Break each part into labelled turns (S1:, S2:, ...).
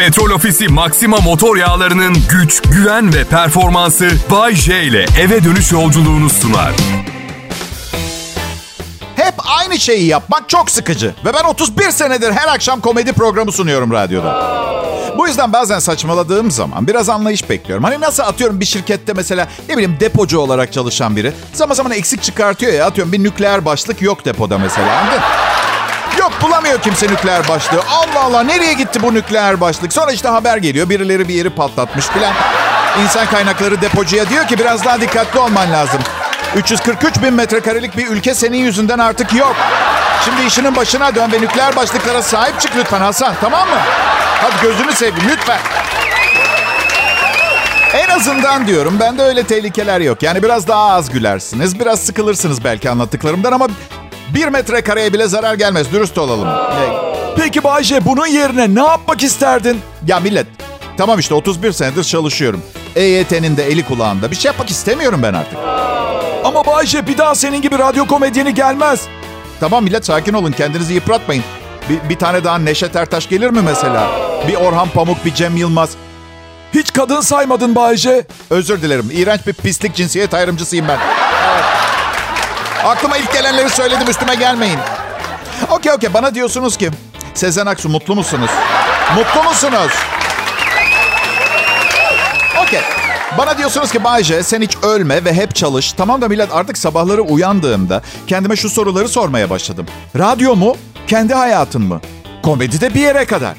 S1: Petrol Ofisi Maxima motor yağlarının güç, güven ve performansı Bay J ile eve dönüş yolculuğunu sunar.
S2: Hep aynı şeyi yapmak çok sıkıcı. Ve ben 31 senedir her akşam komedi programı sunuyorum radyoda. Bu yüzden bazen saçmaladığım zaman biraz anlayış bekliyorum. Hani nasıl atıyorum bir şirkette mesela ne bileyim depocu olarak çalışan biri zaman zaman eksik çıkartıyor ya atıyorum bir nükleer başlık yok depoda mesela. Bulamıyor kimse nükleer başlığı. Allah Allah nereye gitti bu nükleer başlık? Sonra işte haber geliyor birileri bir yeri patlatmış filan. İnsan kaynakları depocuya diyor ki biraz daha dikkatli olman lazım. 343 bin metrekarelik bir ülke senin yüzünden artık yok. Şimdi işinin başına dön ve nükleer başlıklara sahip çık lütfen Hasan tamam mı? Hadi gözünü seveyim lütfen. En azından diyorum bende öyle tehlikeler yok. Yani biraz daha az gülersiniz. Biraz sıkılırsınız belki anlattıklarımdan ama bir metrekareye bile zarar gelmez. Dürüst olalım.
S3: Peki Bayce bunun yerine ne yapmak isterdin?
S2: Ya millet tamam işte 31 senedir çalışıyorum. EYT'nin de eli kulağında. Bir şey yapmak istemiyorum ben artık.
S3: Ama Bayce bir daha senin gibi radyo komedyeni gelmez.
S2: Tamam millet sakin olun kendinizi yıpratmayın. Bir, bir tane daha Neşet Ertaş gelir mi mesela? Bir Orhan Pamuk, bir Cem Yılmaz.
S3: Hiç kadın saymadın Bayce.
S2: Özür dilerim. İğrenç bir pislik cinsiyet ayrımcısıyım ben. Evet. Aklıma ilk gelenleri söyledim üstüme gelmeyin. Okey okey bana diyorsunuz ki Sezen Aksu mutlu musunuz? Mutlu musunuz? Okey. Bana diyorsunuz ki Bayce sen hiç ölme ve hep çalış. Tamam da millet artık sabahları uyandığımda kendime şu soruları sormaya başladım. Radyo mu? Kendi hayatın mı? Komedide bir yere kadar.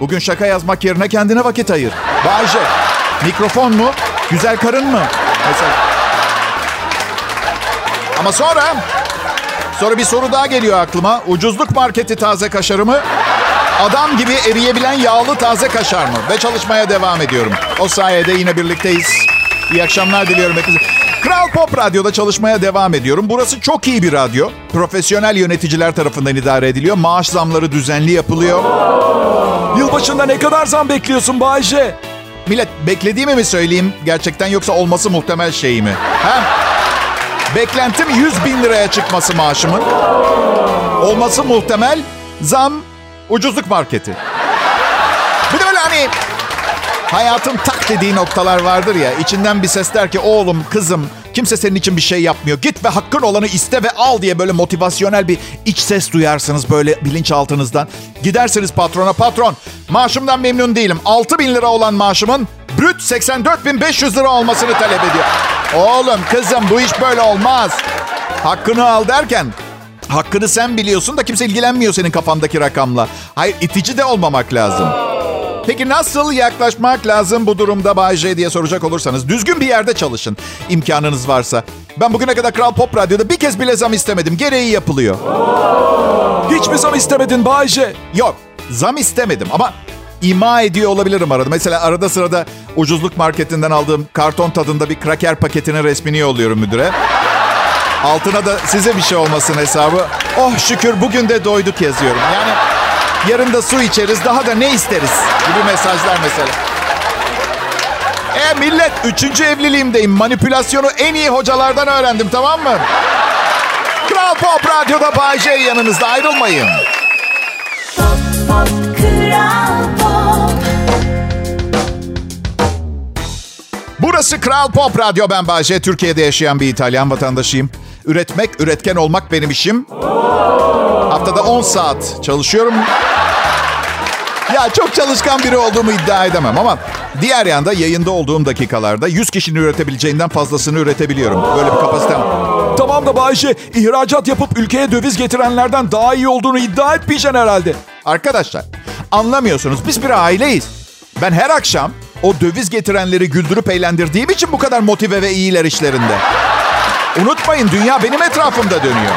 S2: Bugün şaka yazmak yerine kendine vakit ayır. Bayce, mikrofon mu? Güzel karın mı? Mesela. Ama sonra, sonra bir soru daha geliyor aklıma. Ucuzluk marketi taze kaşarı mı? Adam gibi eriyebilen yağlı taze kaşar mı? Ve çalışmaya devam ediyorum. O sayede yine birlikteyiz. İyi akşamlar diliyorum hepinize. Kral Pop Radyo'da çalışmaya devam ediyorum. Burası çok iyi bir radyo. Profesyonel yöneticiler tarafından idare ediliyor. Maaş zamları düzenli yapılıyor.
S3: Yılbaşında ne kadar zam bekliyorsun Bayce?
S2: Millet beklediğimi mi söyleyeyim gerçekten yoksa olması muhtemel şey mi? Beklentim 100 bin liraya çıkması maaşımın. Olması muhtemel zam ucuzluk marketi. Bir de böyle hani hayatın tak dediği noktalar vardır ya. içinden bir ses der ki oğlum kızım kimse senin için bir şey yapmıyor. Git ve hakkın olanı iste ve al diye böyle motivasyonel bir iç ses duyarsınız böyle bilinçaltınızdan. Gidersiniz patrona patron maaşımdan memnun değilim. 6 bin lira olan maaşımın brüt 84 bin 500 lira olmasını talep ediyor. Oğlum kızım bu iş böyle olmaz. Hakkını al derken hakkını sen biliyorsun da kimse ilgilenmiyor senin kafandaki rakamla. Hayır itici de olmamak lazım. Peki nasıl yaklaşmak lazım bu durumda Bay J diye soracak olursanız düzgün bir yerde çalışın imkanınız varsa. Ben bugüne kadar Kral Pop Radyo'da bir kez bile zam istemedim. Gereği yapılıyor.
S3: Hiç mi zam istemedin Bayce?
S2: Yok zam istemedim ama ima ediyor olabilirim arada. Mesela arada sırada ucuzluk marketinden aldığım karton tadında bir kraker paketinin resmini yolluyorum müdüre. Altına da size bir şey olmasın hesabı. Oh şükür bugün de doyduk yazıyorum. Yani yarın da su içeriz daha da ne isteriz gibi mesajlar mesela. E millet üçüncü evliliğimdeyim. Manipülasyonu en iyi hocalardan öğrendim tamam mı? Kral Pop Radyo'da Bay J yanınızda ayrılmayın.
S4: Pop, pop,
S2: Burası Kral Pop Radyo. Ben Bayce. Türkiye'de yaşayan bir İtalyan vatandaşıyım. Üretmek, üretken olmak benim işim. Haftada 10 saat çalışıyorum. Ya çok çalışkan biri olduğumu iddia edemem ama diğer yanda yayında olduğum dakikalarda 100 kişinin üretebileceğinden fazlasını üretebiliyorum. Böyle bir kapasitem.
S3: Tamam da Bayce ihracat yapıp ülkeye döviz getirenlerden daha iyi olduğunu iddia etmeyeceksin herhalde.
S2: Arkadaşlar anlamıyorsunuz biz bir aileyiz. Ben her akşam o döviz getirenleri güldürüp eğlendirdiğim için bu kadar motive ve iyiler işlerinde. Unutmayın dünya benim etrafımda dönüyor.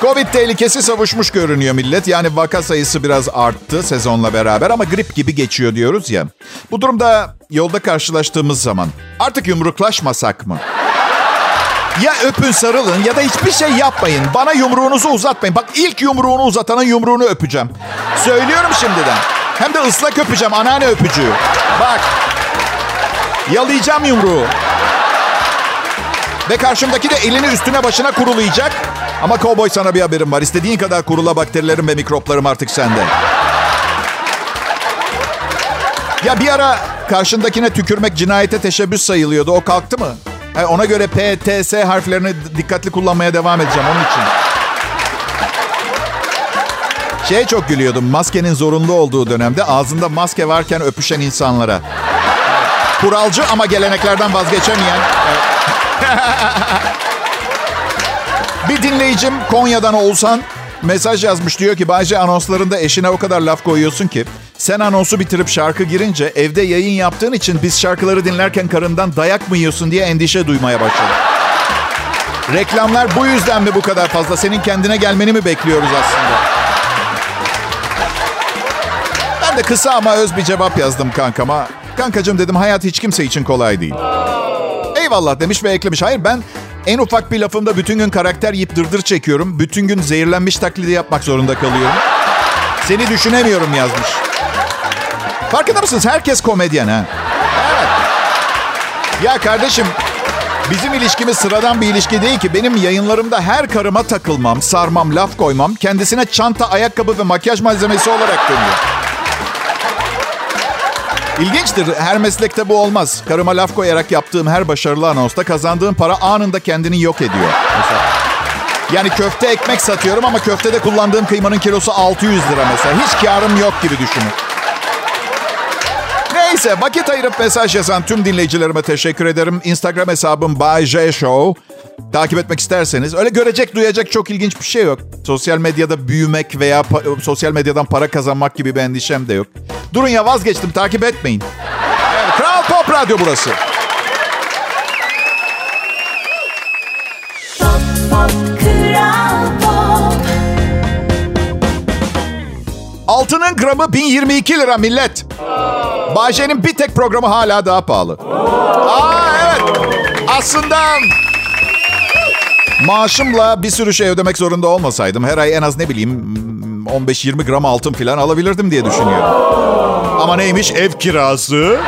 S2: Covid tehlikesi savuşmuş görünüyor millet. Yani vaka sayısı biraz arttı sezonla beraber ama grip gibi geçiyor diyoruz ya. Bu durumda yolda karşılaştığımız zaman artık yumruklaşmasak mı? Ya öpün sarılın ya da hiçbir şey yapmayın. Bana yumruğunuzu uzatmayın. Bak ilk yumruğunu uzatanın yumruğunu öpeceğim. Söylüyorum şimdiden. Hem de ıslak öpeceğim anneanne öpücüğü. Bak. Yalayacağım yumruğu. Ve karşımdaki de elini üstüne başına kurulayacak. Ama kovboy sana bir haberim var. İstediğin kadar kurula bakterilerim ve mikroplarım artık sende. Ya bir ara karşındakine tükürmek cinayete teşebbüs sayılıyordu. O kalktı mı? Ha, ona göre P, T, S harflerini dikkatli kullanmaya devam edeceğim onun için. Şeye çok gülüyordum. Maskenin zorunlu olduğu dönemde ağzında maske varken öpüşen insanlara. Kuralcı ama geleneklerden vazgeçemeyen. bir dinleyicim Konya'dan Oğuzhan mesaj yazmış. Diyor ki Bayce anonslarında eşine o kadar laf koyuyorsun ki sen anonsu bitirip şarkı girince evde yayın yaptığın için biz şarkıları dinlerken karından dayak mı yiyorsun diye endişe duymaya başladı. Reklamlar bu yüzden mi bu kadar fazla? Senin kendine gelmeni mi bekliyoruz aslında? Ben de kısa ama öz bir cevap yazdım kankama. Kankacığım dedim hayat hiç kimse için kolay değil. Eyvallah demiş ve eklemiş. Hayır ben en ufak bir lafımda bütün gün karakter yiyip dırdır çekiyorum. Bütün gün zehirlenmiş taklidi yapmak zorunda kalıyorum. Seni düşünemiyorum yazmış. Farkında mısınız? Herkes komedyen ha. Evet. Ya kardeşim bizim ilişkimiz sıradan bir ilişki değil ki. Benim yayınlarımda her karıma takılmam, sarmam, laf koymam kendisine çanta, ayakkabı ve makyaj malzemesi olarak dönüyor. İlginçtir. Her meslekte bu olmaz. Karıma laf koyarak yaptığım her başarılı anonsta kazandığım para anında kendini yok ediyor. Mesela. Yani köfte ekmek satıyorum ama köftede kullandığım kıymanın kilosu 600 lira mesela. Hiç karım yok gibi düşünün. Neyse vakit ayırıp mesaj yazan tüm dinleyicilerime teşekkür ederim. Instagram hesabım Bay J Show. Takip etmek isterseniz. Öyle görecek, duyacak çok ilginç bir şey yok. Sosyal medyada büyümek veya pa- sosyal medyadan para kazanmak gibi bir endişem de yok. Durun ya vazgeçtim, takip etmeyin. Evet, Kral Pop Radyo burası.
S4: Pop, pop, Kral Pop.
S2: Altının gramı 1022 lira millet. Bahçe'nin bir tek programı hala daha pahalı. Aa evet. Aslında maaşımla bir sürü şey ödemek zorunda olmasaydım her ay en az ne bileyim 15-20 gram altın falan alabilirdim diye düşünüyorum. Ama neymiş ev kirası?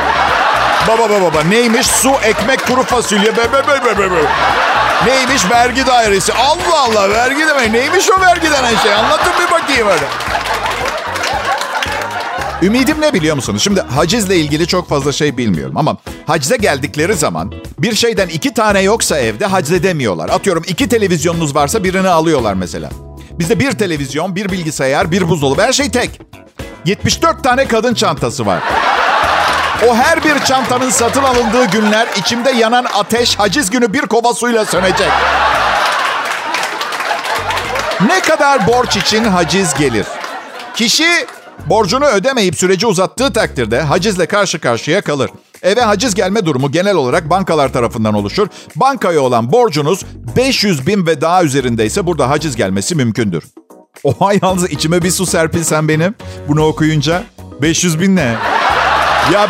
S2: Baba baba baba neymiş su ekmek kuru fasulye be be be be be. Neymiş vergi dairesi? Allah Allah vergi demek. Neymiş o vergi denen şey? Anlatın bir bakayım hadi. Ümidim ne biliyor musunuz? Şimdi hacizle ilgili çok fazla şey bilmiyorum ama hacize geldikleri zaman bir şeyden iki tane yoksa evde hacledemiyorlar. Atıyorum iki televizyonunuz varsa birini alıyorlar mesela. Bizde bir televizyon, bir bilgisayar, bir buzdolabı her şey tek. 74 tane kadın çantası var. O her bir çantanın satın alındığı günler içimde yanan ateş haciz günü bir kova suyla sönecek. Ne kadar borç için haciz gelir? Kişi borcunu ödemeyip süreci uzattığı takdirde hacizle karşı karşıya kalır. Eve haciz gelme durumu genel olarak bankalar tarafından oluşur. Bankaya olan borcunuz 500 bin ve daha üzerindeyse burada haciz gelmesi mümkündür. Oha yalnız içime bir su serpilsen benim bunu okuyunca 500 bin ne? Ya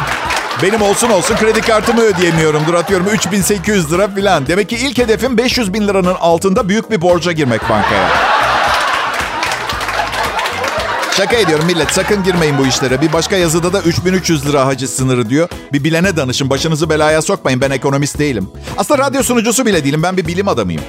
S2: benim olsun olsun kredi kartımı ödeyemiyorumdur atıyorum 3800 lira falan. Demek ki ilk hedefim 500 bin liranın altında büyük bir borca girmek bankaya. Şaka ediyorum millet sakın girmeyin bu işlere. Bir başka yazıda da 3300 lira haciz sınırı diyor. Bir bilene danışın başınızı belaya sokmayın ben ekonomist değilim. Aslında radyo sunucusu bile değilim ben bir bilim adamıyım.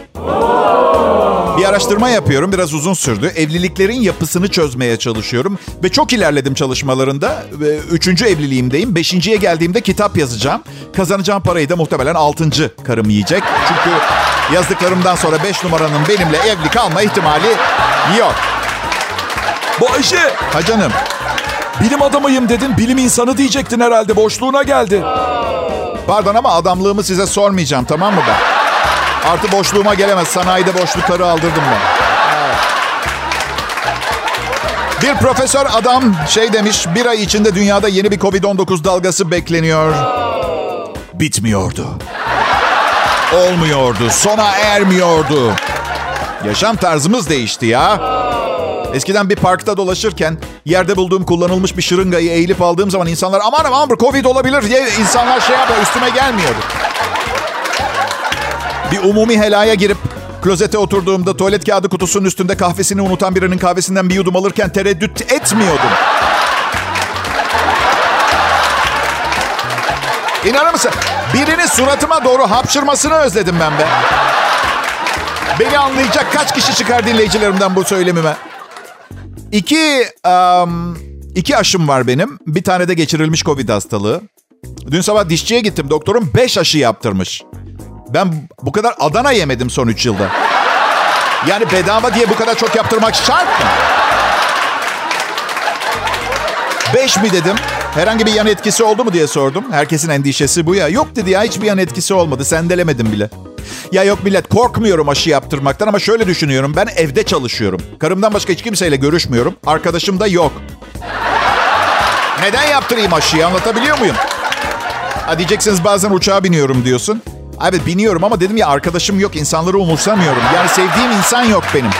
S2: Bir araştırma yapıyorum biraz uzun sürdü. Evliliklerin yapısını çözmeye çalışıyorum. Ve çok ilerledim çalışmalarında. Üçüncü evliliğimdeyim. Beşinciye geldiğimde kitap yazacağım. Kazanacağım parayı da muhtemelen altıncı karım yiyecek. Çünkü yazdıklarımdan sonra beş numaranın benimle evli kalma ihtimali yok.
S3: Bayşe
S2: Ha canım.
S3: bilim adamıyım dedin. Bilim insanı diyecektin herhalde. Boşluğuna geldi.
S2: Pardon ama adamlığımı size sormayacağım tamam mı ben? Artı boşluğuma gelemez. Sanayide boşlukları aldırdım ben. Bir profesör adam şey demiş, bir ay içinde dünyada yeni bir Covid-19 dalgası bekleniyor. Bitmiyordu. Olmuyordu, sona ermiyordu. Yaşam tarzımız değişti ya. Eskiden bir parkta dolaşırken yerde bulduğum kullanılmış bir şırıngayı eğilip aldığım zaman insanlar aman aman bu Covid olabilir diye insanlar şey yapıyor üstüme gelmiyordu. Bir umumi helaya girip klozete oturduğumda tuvalet kağıdı kutusunun üstünde kahvesini unutan birinin kahvesinden bir yudum alırken tereddüt etmiyordum. İnanır mısın? Birinin suratıma doğru hapşırmasını özledim ben be. Beni anlayacak kaç kişi çıkar dinleyicilerimden bu söylemime? İki, um, iki aşım var benim. Bir tane de geçirilmiş Covid hastalığı. Dün sabah dişçiye gittim. Doktorum 5 aşı yaptırmış. Ben bu kadar Adana yemedim son 3 yılda. Yani bedava diye bu kadar çok yaptırmak şart mı? 5 mi dedim. Herhangi bir yan etkisi oldu mu diye sordum. Herkesin endişesi bu ya. Yok dedi ya hiçbir yan etkisi olmadı. Sendelemedim bile. Ya yok millet korkmuyorum aşı yaptırmaktan ama şöyle düşünüyorum. Ben evde çalışıyorum. Karımdan başka hiç kimseyle görüşmüyorum. Arkadaşım da yok. Neden yaptırayım aşıyı anlatabiliyor muyum? Ha diyeceksiniz bazen uçağa biniyorum diyorsun. Evet biniyorum ama dedim ya arkadaşım yok insanları umursamıyorum. Yani sevdiğim insan yok benim.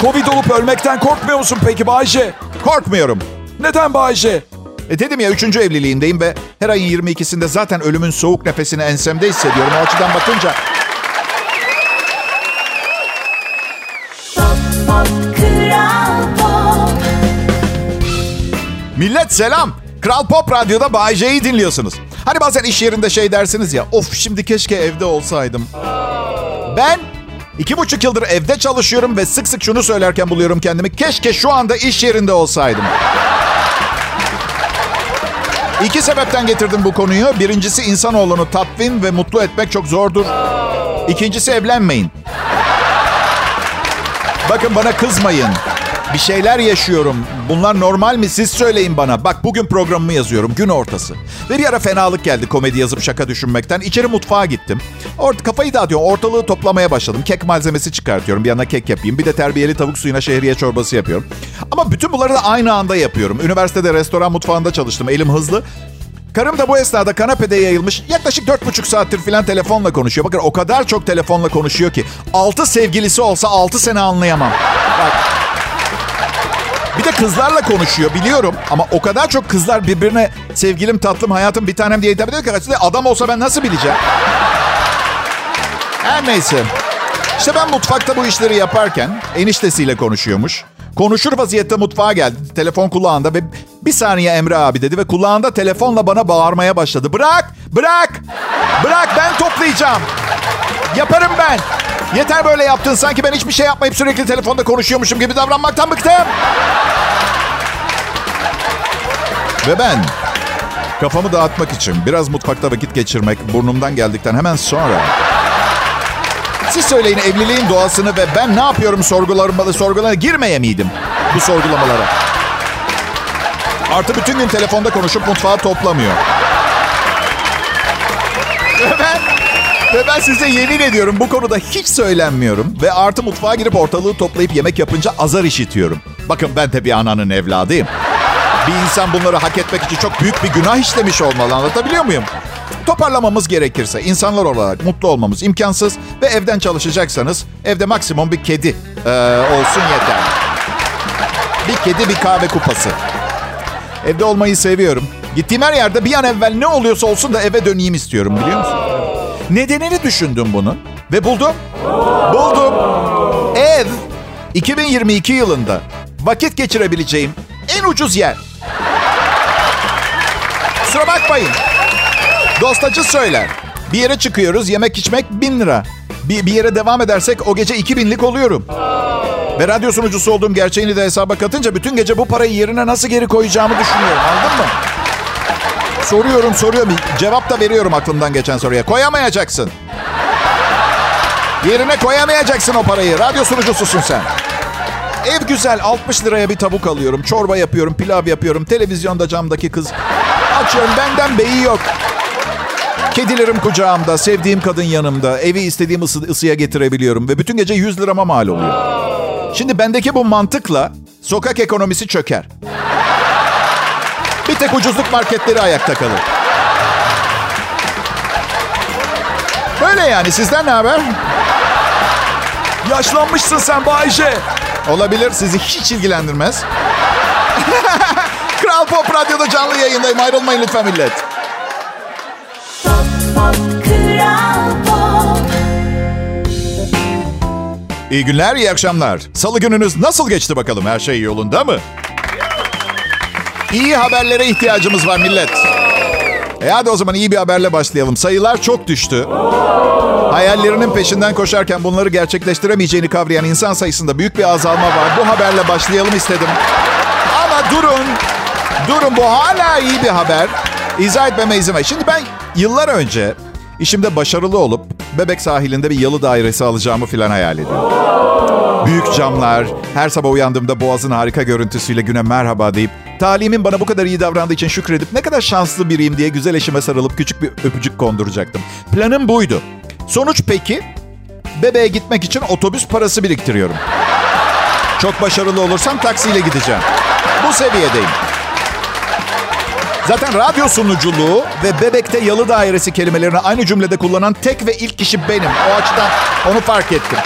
S3: Covid olup ölmekten korkmuyor musun peki Bayce?
S2: Korkmuyorum.
S3: Neden Bayce?
S2: E dedim ya üçüncü evliliğimdeyim ve her ayın 22'sinde zaten ölümün soğuk nefesini ensemde hissediyorum. O açıdan bakınca
S4: Pop pop kral pop
S2: Millet selam. Kral Pop Radyo'da Bay J'yi dinliyorsunuz. Hani bazen iş yerinde şey dersiniz ya. Of şimdi keşke evde olsaydım. Ben iki buçuk yıldır evde çalışıyorum ve sık sık şunu söylerken buluyorum kendimi. Keşke şu anda iş yerinde olsaydım. İki sebepten getirdim bu konuyu. Birincisi insanoğlunu tatmin ve mutlu etmek çok zordur. İkincisi evlenmeyin. Bakın bana kızmayın. Bir şeyler yaşıyorum. Bunlar normal mi? Siz söyleyin bana. Bak bugün programımı yazıyorum. Gün ortası. Ve bir ara fenalık geldi komedi yazıp şaka düşünmekten. İçeri mutfağa gittim. Orta, kafayı dağıtıyorum. Ortalığı toplamaya başladım. Kek malzemesi çıkartıyorum. Bir yana kek yapayım. Bir de terbiyeli tavuk suyuna şehriye çorbası yapıyorum. Ama bütün bunları da aynı anda yapıyorum. Üniversitede restoran mutfağında çalıştım. Elim hızlı. Karım da bu esnada kanepede yayılmış. Yaklaşık dört buçuk saattir filan telefonla konuşuyor. Bakın o kadar çok telefonla konuşuyor ki. Altı sevgilisi olsa altı sene anlayamam. Bak. Bir de kızlarla konuşuyor biliyorum. Ama o kadar çok kızlar birbirine sevgilim, tatlım, hayatım, bir tanem diye hitap ediyor ki. aslında Adam olsa ben nasıl bileceğim? Her neyse. İşte ben mutfakta bu işleri yaparken eniştesiyle konuşuyormuş. Konuşur vaziyette mutfağa geldi. Telefon kulağında ve bir saniye Emre abi dedi ve kulağında telefonla bana bağırmaya başladı. Bırak, bırak, bırak ben toplayacağım. Yaparım ben. Yeter böyle yaptın. Sanki ben hiçbir şey yapmayıp sürekli telefonda konuşuyormuşum gibi davranmaktan bıktım. Ve ben kafamı dağıtmak için biraz mutfakta vakit geçirmek burnumdan geldikten hemen sonra siz söyleyin evliliğin doğasını ve ben ne yapıyorum sorgularıma sorgulara girmeye miydim bu sorgulamalara? Artı bütün gün telefonda konuşup mutfağı toplamıyor. Ve ben, ve ben size yemin ediyorum bu konuda hiç söylenmiyorum. Ve artı mutfağa girip ortalığı toplayıp yemek yapınca azar işitiyorum. Bakın ben de bir ananın evladıyım. Bir insan bunları hak etmek için çok büyük bir günah işlemiş olmalı anlatabiliyor muyum? Toparlamamız gerekirse insanlar olarak mutlu olmamız imkansız ve evden çalışacaksanız evde maksimum bir kedi eee, olsun yeter. Bir kedi bir kahve kupası. Evde olmayı seviyorum. Gittiğim her yerde bir an evvel ne oluyorsa olsun da eve döneyim istiyorum biliyor musun? Nedenini düşündüm bunun ve buldum. Buldum. Ev 2022 yılında vakit geçirebileceğim en ucuz yer. Kusura bakmayın. Dostacı söyler. Bir yere çıkıyoruz yemek içmek bin lira. Bir, bir yere devam edersek o gece 2000'lik oluyorum. Ve radyo sunucusu olduğum gerçeğini de hesaba katınca bütün gece bu parayı yerine nasıl geri koyacağımı düşünüyorum. Anladın mı? Soruyorum soruyorum. Cevap da veriyorum aklımdan geçen soruya. Koyamayacaksın. Yerine koyamayacaksın o parayı. Radyo sunucususun sen. Ev güzel 60 liraya bir tavuk alıyorum. Çorba yapıyorum, pilav yapıyorum. Televizyonda camdaki kız. Açıyorum benden beyi yok. Kedilerim kucağımda, sevdiğim kadın yanımda. Evi istediğim ısı, ısıya getirebiliyorum. Ve bütün gece 100 lirama mal oluyor. Şimdi bendeki bu mantıkla sokak ekonomisi çöker. Bir tek ucuzluk marketleri ayakta kalır. Böyle yani sizden ne haber?
S3: Yaşlanmışsın sen Bayce.
S2: Olabilir sizi hiç ilgilendirmez. Kral Pop Radyo'da canlı yayındayım. Ayrılmayın lütfen millet.
S4: Pop pop kral pop
S2: İyi günler, iyi akşamlar. Salı gününüz nasıl geçti bakalım? Her şey yolunda mı? İyi haberlere ihtiyacımız var millet. E hadi o zaman iyi bir haberle başlayalım. Sayılar çok düştü. Hayallerinin peşinden koşarken bunları gerçekleştiremeyeceğini kavrayan insan sayısında büyük bir azalma var. Bu haberle başlayalım istedim. Ama durun. Durun bu hala iyi bir haber. İzah etmeme izin ver. Şimdi ben yıllar önce işimde başarılı olup Bebek sahilinde bir yalı dairesi alacağımı falan hayal ediyorum. Büyük camlar, her sabah uyandığımda boğazın harika görüntüsüyle güne merhaba deyip talimin bana bu kadar iyi davrandığı için şükredip ne kadar şanslı biriyim diye güzel eşime sarılıp küçük bir öpücük konduracaktım. Planım buydu. Sonuç peki? Bebeğe gitmek için otobüs parası biriktiriyorum. Çok başarılı olursam taksiyle gideceğim. Bu seviyedeyim. Zaten radyo sunuculuğu ve bebekte yalı dairesi kelimelerini aynı cümlede kullanan tek ve ilk kişi benim. O açıdan onu fark ettim.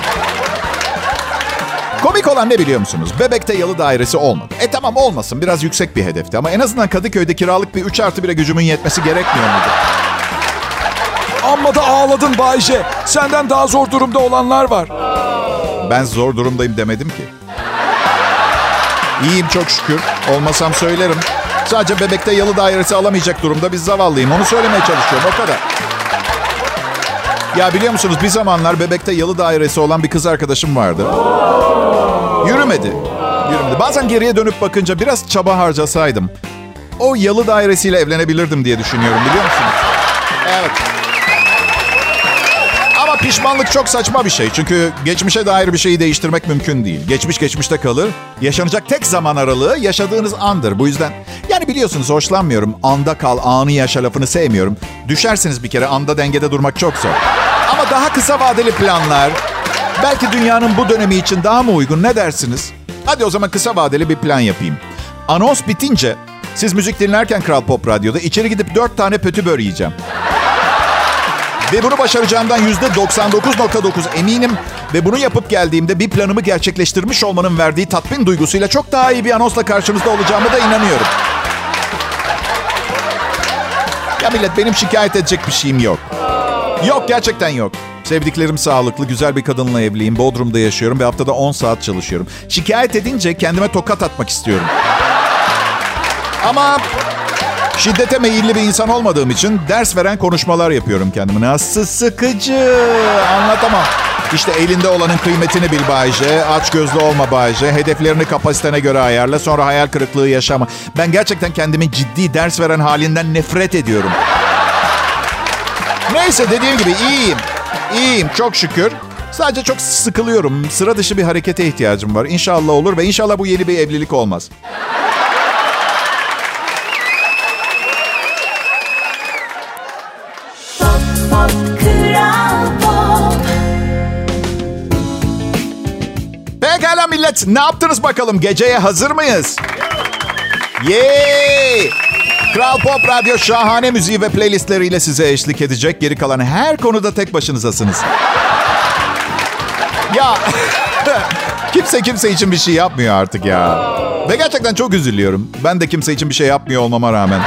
S2: Komik olan ne biliyor musunuz? Bebekte yalı dairesi olmadı. E tamam olmasın biraz yüksek bir hedefti ama en azından Kadıköy'de kiralık bir 3 artı 1'e gücümün yetmesi gerekmiyor muydu?
S3: Amma da ağladın Bayce. Senden daha zor durumda olanlar var.
S2: Ben zor durumdayım demedim ki. İyiyim çok şükür. Olmasam söylerim. Sadece bebekte yalı dairesi alamayacak durumda bir zavallıyım. Onu söylemeye çalışıyorum o kadar. Ya biliyor musunuz bir zamanlar bebekte yalı dairesi olan bir kız arkadaşım vardı. Yürümedi. Yürümedi. Bazen geriye dönüp bakınca biraz çaba harcasaydım. O yalı dairesiyle evlenebilirdim diye düşünüyorum biliyor musunuz? Evet. Ama pişmanlık çok saçma bir şey. Çünkü geçmişe dair bir şeyi değiştirmek mümkün değil. Geçmiş geçmişte kalır. Yaşanacak tek zaman aralığı yaşadığınız andır. Bu yüzden yani biliyorsunuz hoşlanmıyorum. Anda kal, anı yaşa lafını sevmiyorum. Düşersiniz bir kere anda dengede durmak çok zor. Ama daha kısa vadeli planlar belki dünyanın bu dönemi için daha mı uygun ne dersiniz? Hadi o zaman kısa vadeli bir plan yapayım. Anons bitince siz müzik dinlerken Kral Pop Radyo'da içeri gidip dört tane pötü yiyeceğim. Ve bunu başaracağımdan %99.9 eminim. Ve bunu yapıp geldiğimde bir planımı gerçekleştirmiş olmanın verdiği tatmin duygusuyla çok daha iyi bir anonsla karşınızda olacağımı da inanıyorum. Ya millet benim şikayet edecek bir şeyim yok. Yok gerçekten yok. Sevdiklerim sağlıklı, güzel bir kadınla evliyim. Bodrum'da yaşıyorum ve haftada 10 saat çalışıyorum. Şikayet edince kendime tokat atmak istiyorum. Ama şiddete meyilli bir insan olmadığım için ders veren konuşmalar yapıyorum kendime. Nasıl sıkıcı. Anlatamam. İşte elinde olanın kıymetini bil Bayce. Aç gözlü olma Bayce. Hedeflerini kapasitene göre ayarla. Sonra hayal kırıklığı yaşama. Ben gerçekten kendimi ciddi ders veren halinden nefret ediyorum. Neyse dediğim gibi iyiyim. İyiyim çok şükür. Sadece çok sıkılıyorum. Sıra dışı bir harekete ihtiyacım var. İnşallah olur ve inşallah bu yeni bir evlilik olmaz.
S4: Pop Pop
S2: Pekala millet ne yaptınız bakalım? Geceye hazır mıyız? Yay! Kral Pop Radyo şahane müziği ve playlistleriyle size eşlik edecek. Geri kalan her konuda tek başınızasınız. Ya kimse kimse için bir şey yapmıyor artık ya. Ve gerçekten çok üzülüyorum. Ben de kimse için bir şey yapmıyor olmama rağmen.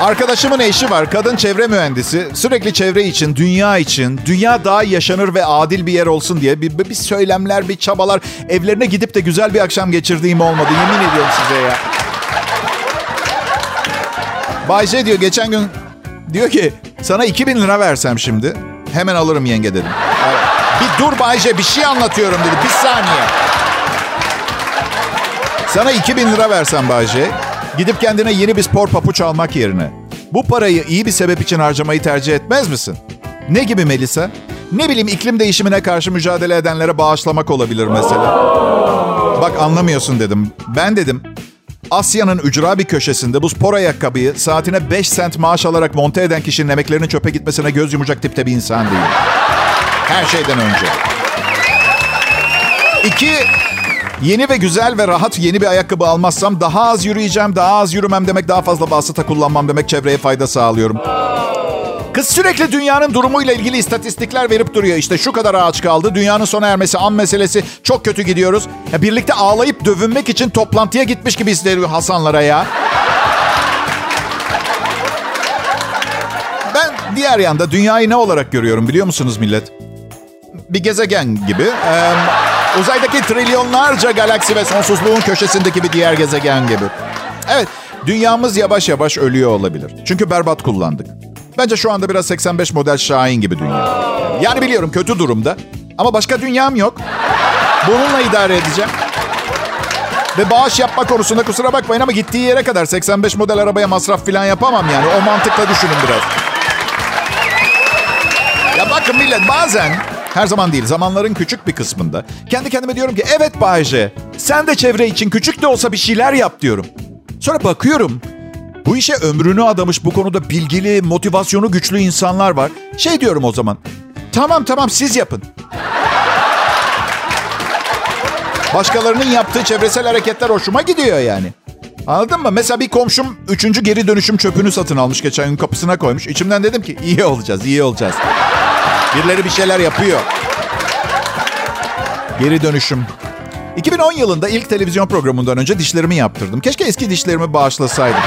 S2: Arkadaşımın eşi var. Kadın çevre mühendisi. Sürekli çevre için, dünya için, dünya daha yaşanır ve adil bir yer olsun diye bir, bir söylemler, bir çabalar. Evlerine gidip de güzel bir akşam geçirdiğim olmadı. Yemin ediyorum size ya. Bayce diyor geçen gün diyor ki sana 2000 lira versem şimdi hemen alırım yenge dedim. Bir dur Bayce bir şey anlatıyorum dedi. Bir saniye. Sana 2000 lira versem Bayce, gidip kendine yeni bir spor papuç almak yerine bu parayı iyi bir sebep için harcamayı tercih etmez misin? Ne gibi Melisa? Ne bileyim iklim değişimine karşı mücadele edenlere bağışlamak olabilir mesela. Bak anlamıyorsun dedim. Ben dedim Asya'nın ücra bir köşesinde bu spor ayakkabıyı saatine 5 sent maaş alarak monte eden kişinin emeklerinin çöpe gitmesine göz yumacak tipte bir insan değil. Her şeyden önce. İki, yeni ve güzel ve rahat yeni bir ayakkabı almazsam daha az yürüyeceğim, daha az yürümem demek, daha fazla basıta kullanmam demek çevreye fayda sağlıyorum. Kız sürekli dünyanın durumuyla ilgili istatistikler verip duruyor. İşte şu kadar ağaç kaldı, dünyanın sona ermesi, an meselesi, çok kötü gidiyoruz. Ya birlikte ağlayıp dövünmek için toplantıya gitmiş gibi hissediyor Hasanlara ya. Ben diğer yanda dünyayı ne olarak görüyorum biliyor musunuz millet? Bir gezegen gibi. Ee, uzaydaki trilyonlarca galaksi ve sonsuzluğun köşesindeki bir diğer gezegen gibi. Evet, dünyamız yavaş yavaş ölüyor olabilir. Çünkü berbat kullandık. Bence şu anda biraz 85 model Şahin gibi dünya. Yani biliyorum kötü durumda. Ama başka dünyam yok. Bununla idare edeceğim. Ve bağış yapma konusunda kusura bakmayın ama gittiği yere kadar 85 model arabaya masraf falan yapamam yani. O mantıkla düşünün biraz. Ya bakın millet bazen her zaman değil zamanların küçük bir kısmında kendi kendime diyorum ki evet Bayce sen de çevre için küçük de olsa bir şeyler yap diyorum. Sonra bakıyorum bu işe ömrünü adamış bu konuda bilgili, motivasyonu güçlü insanlar var. Şey diyorum o zaman. Tamam tamam siz yapın. Başkalarının yaptığı çevresel hareketler hoşuma gidiyor yani. Anladın mı? Mesela bir komşum üçüncü geri dönüşüm çöpünü satın almış geçen gün kapısına koymuş. İçimden dedim ki iyi olacağız, iyi olacağız. Birileri bir şeyler yapıyor. Geri dönüşüm. 2010 yılında ilk televizyon programından önce dişlerimi yaptırdım. Keşke eski dişlerimi bağışlasaydım.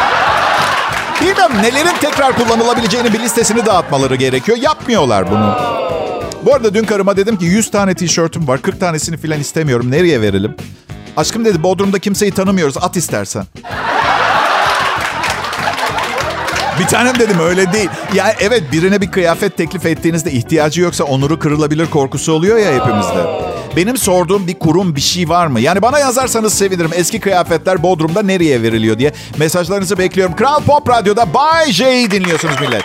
S2: Bilmem nelerin tekrar kullanılabileceğini bir listesini dağıtmaları gerekiyor. Yapmıyorlar bunu. Bu arada dün karıma dedim ki 100 tane tişörtüm var. 40 tanesini filan istemiyorum. Nereye verelim? Aşkım dedi Bodrum'da kimseyi tanımıyoruz. At istersen. Bir tanem dedim öyle değil. Ya evet birine bir kıyafet teklif ettiğinizde ihtiyacı yoksa onuru kırılabilir korkusu oluyor ya hepimizde. Benim sorduğum bir kurum bir şey var mı? Yani bana yazarsanız sevinirim. Eski kıyafetler Bodrum'da nereye veriliyor diye. Mesajlarınızı bekliyorum. Kral Pop Radyo'da Bay J'yi dinliyorsunuz millet.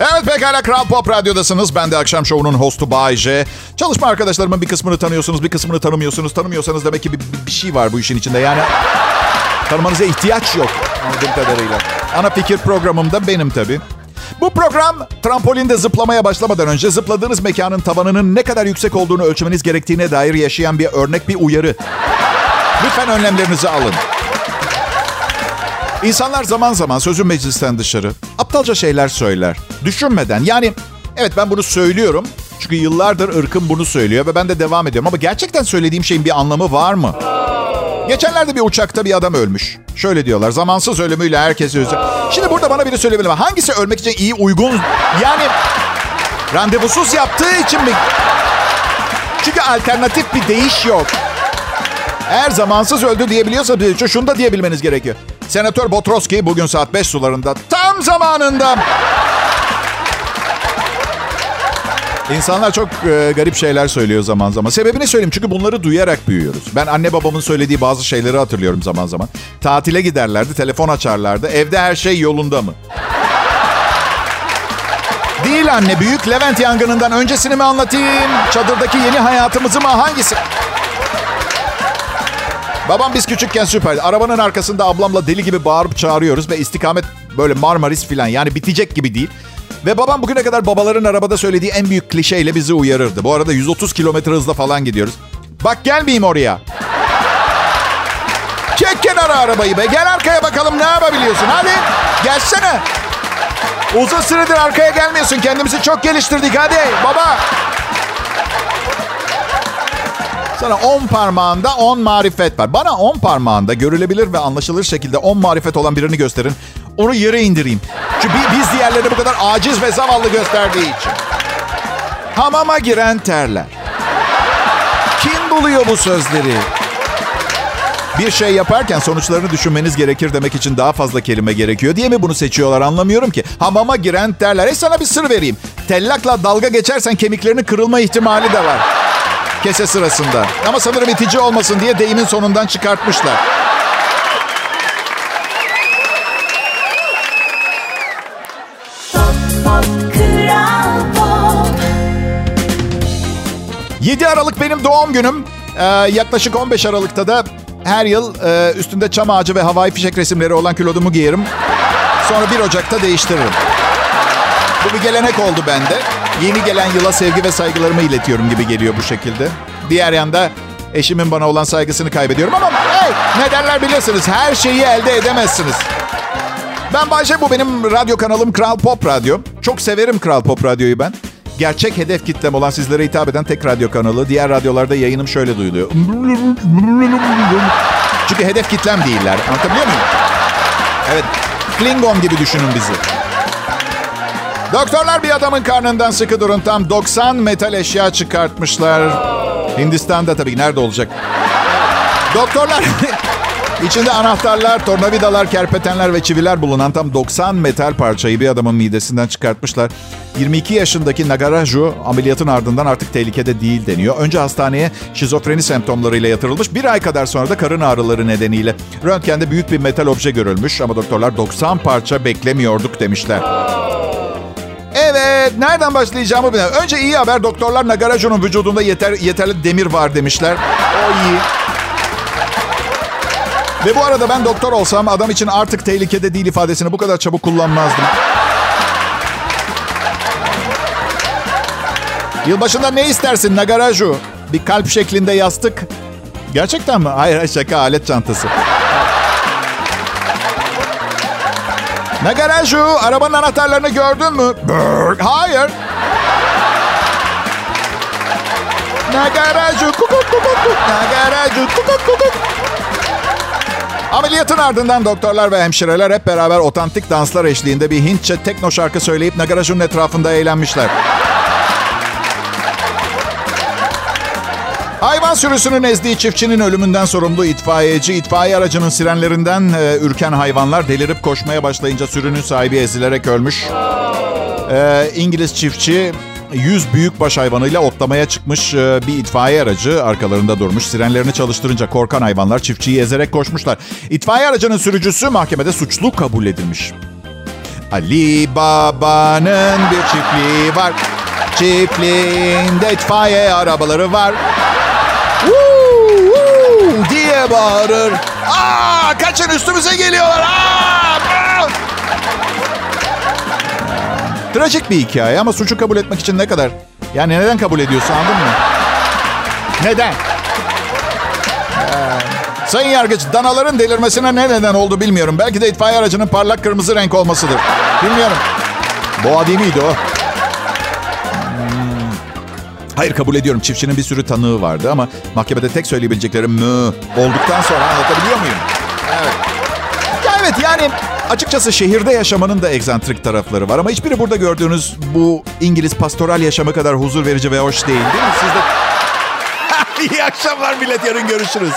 S2: Evet pekala Kral Pop Radyo'dasınız. Ben de akşam şovunun hostu Bay J. Çalışma arkadaşlarımın bir kısmını tanıyorsunuz, bir kısmını tanımıyorsunuz. Tanımıyorsanız demek ki bir, bir şey var bu işin içinde. Yani tanımanıza ihtiyaç yok anladığım kadarıyla. Ana fikir programımda benim tabii. Bu program trampolində zıplamaya başlamadan önce zıpladığınız mekanın tavanının ne kadar yüksek olduğunu ölçmeniz gerektiğine dair yaşayan bir örnek bir uyarı. Lütfen önlemlerinizi alın. İnsanlar zaman zaman sözü meclisten dışarı aptalca şeyler söyler. Düşünmeden yani evet ben bunu söylüyorum. Çünkü yıllardır ırkım bunu söylüyor ve ben de devam ediyorum. Ama gerçekten söylediğim şeyin bir anlamı var mı? Geçenlerde bir uçakta bir adam ölmüş. Şöyle diyorlar zamansız ölümüyle herkes öldü. Şimdi burada bana biri söyleyebilir? Hangisi ölmek için iyi uygun? Yani randevusuz yaptığı için mi? Çünkü alternatif bir değiş yok. Eğer zamansız öldü diyebiliyorsa şunu da diyebilmeniz gerekiyor. Senatör Botroski bugün saat 5 sularında tam zamanında. İnsanlar çok e, garip şeyler söylüyor zaman zaman. Sebebini söyleyeyim çünkü bunları duyarak büyüyoruz. Ben anne babamın söylediği bazı şeyleri hatırlıyorum zaman zaman. Tatile giderlerdi, telefon açarlardı. Evde her şey yolunda mı? Değil anne, büyük Levent yangınından öncesini mi anlatayım? Çadırdaki yeni hayatımızı mı? Hangisi? Babam biz küçükken süperdi. Arabanın arkasında ablamla deli gibi bağırıp çağırıyoruz ve istikamet böyle Marmaris falan yani bitecek gibi değil. Ve babam bugüne kadar babaların arabada söylediği en büyük klişeyle bizi uyarırdı. Bu arada 130 kilometre hızla falan gidiyoruz. Bak gelmeyeyim oraya. Çek kenara arabayı be. Gel arkaya bakalım ne yapabiliyorsun. Hadi gelsene. Uzun süredir arkaya gelmiyorsun. Kendimizi çok geliştirdik. Hadi baba. Sana 10 parmağında 10 marifet var. Bana 10 parmağında görülebilir ve anlaşılır şekilde 10 marifet olan birini gösterin. Onu yere indireyim. Çünkü bi- biz diğerlerini bu kadar aciz ve zavallı gösterdiği için. Hamama giren terler. Kim buluyor bu sözleri? Bir şey yaparken sonuçlarını düşünmeniz gerekir demek için daha fazla kelime gerekiyor diye mi bunu seçiyorlar anlamıyorum ki. Hamama giren terler. E sana bir sır vereyim. Tellakla dalga geçersen kemiklerinin kırılma ihtimali de var. Kese sırasında. Ama sanırım itici olmasın diye deyimin sonundan çıkartmışlar.
S4: Kral Pop
S2: 7 Aralık benim doğum günüm. Ee, yaklaşık 15 Aralık'ta da her yıl e, üstünde çam ağacı ve havai fişek resimleri olan kilodumu giyerim. Sonra 1 Ocak'ta değiştiririm. Bu bir gelenek oldu bende. Yeni gelen yıla sevgi ve saygılarımı iletiyorum gibi geliyor bu şekilde. Diğer yanda eşimin bana olan saygısını kaybediyorum ama hey ne derler bilirsiniz her şeyi elde edemezsiniz. Ben Bayce bu benim radyo kanalım Kral Pop Radyo. Çok severim Kral Pop Radyo'yu ben. Gerçek hedef kitlem olan sizlere hitap eden tek radyo kanalı. Diğer radyolarda yayınım şöyle duyuluyor. Çünkü hedef kitlem değiller. Anlatabiliyor muyum? Evet. Klingon gibi düşünün bizi. Doktorlar bir adamın karnından sıkı durun tam 90 metal eşya çıkartmışlar. Hindistan'da tabii nerede olacak? Doktorlar içinde anahtarlar, tornavidalar, kerpetenler ve çiviler bulunan tam 90 metal parçayı bir adamın midesinden çıkartmışlar. 22 yaşındaki Nagaraju ameliyatın ardından artık tehlikede değil deniyor. Önce hastaneye şizofreni semptomlarıyla yatırılmış. Bir ay kadar sonra da karın ağrıları nedeniyle röntgende büyük bir metal obje görülmüş. Ama doktorlar 90 parça beklemiyorduk demişler. Evet, nereden başlayacağımı bilmiyorum. Önce iyi haber doktorlar Nagaraju'nun vücudunda yeter, yeterli demir var demişler. O iyi. Ve bu arada ben doktor olsam adam için artık tehlikede değil ifadesini bu kadar çabuk kullanmazdım. Yılbaşında ne istersin Nagaraju? Bir kalp şeklinde yastık. Gerçekten mi? Hayır, şaka alet çantası. Nagaraju arabanın anahtarlarını gördün mü? Brr, Hayır. Nagaraju kukuk kukuk kuk. Kukuk kukuk. Ameliyatın ardından doktorlar ve hemşireler hep beraber otantik danslar eşliğinde bir Hintçe tekno şarkı söyleyip Nagaraj'ın etrafında eğlenmişler. Hayvan sürüsünün ezdiği çiftçinin ölümünden sorumlu itfaiyeci, itfaiye aracının sirenlerinden e, ürken hayvanlar delirip koşmaya başlayınca sürünün sahibi ezilerek ölmüş. E, İngiliz çiftçi 100 büyükbaş hayvanıyla otlamaya çıkmış e, bir itfaiye aracı arkalarında durmuş. Sirenlerini çalıştırınca korkan hayvanlar çiftçiyi ezerek koşmuşlar. İtfaiye aracının sürücüsü mahkemede suçlu kabul edilmiş. Ali Baba'nın bir çiftliği var. Çiftliğinde itfaiye arabaları var. Woo diye bağırır. Aa, kaçın üstümüze geliyorlar. Aa. Trajik bir hikaye ama suçu kabul etmek için ne kadar? Yani neden kabul ediyorsun anladın mı? Neden? Ee, Sayın Yargıç, danaların delirmesine ne neden oldu bilmiyorum. Belki de itfaiye aracının parlak kırmızı renk olmasıdır. Bilmiyorum. Boğa değil miydi o? Hayır kabul ediyorum. Çiftçinin bir sürü tanığı vardı ama mahkemede tek söyleyebileceklerim mü olduktan sonra anlatabiliyor muyum? Evet. Ya evet yani açıkçası şehirde yaşamanın da egzantrik tarafları var ama hiçbiri burada gördüğünüz bu İngiliz pastoral yaşamı kadar huzur verici ve hoş değil değil mi? Siz de... İyi akşamlar millet yarın görüşürüz.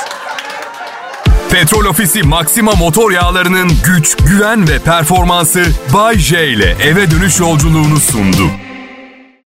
S1: Petrol Ofisi Maxima motor yağlarının güç, güven ve performansı Bay J ile eve dönüş yolculuğunu sundu.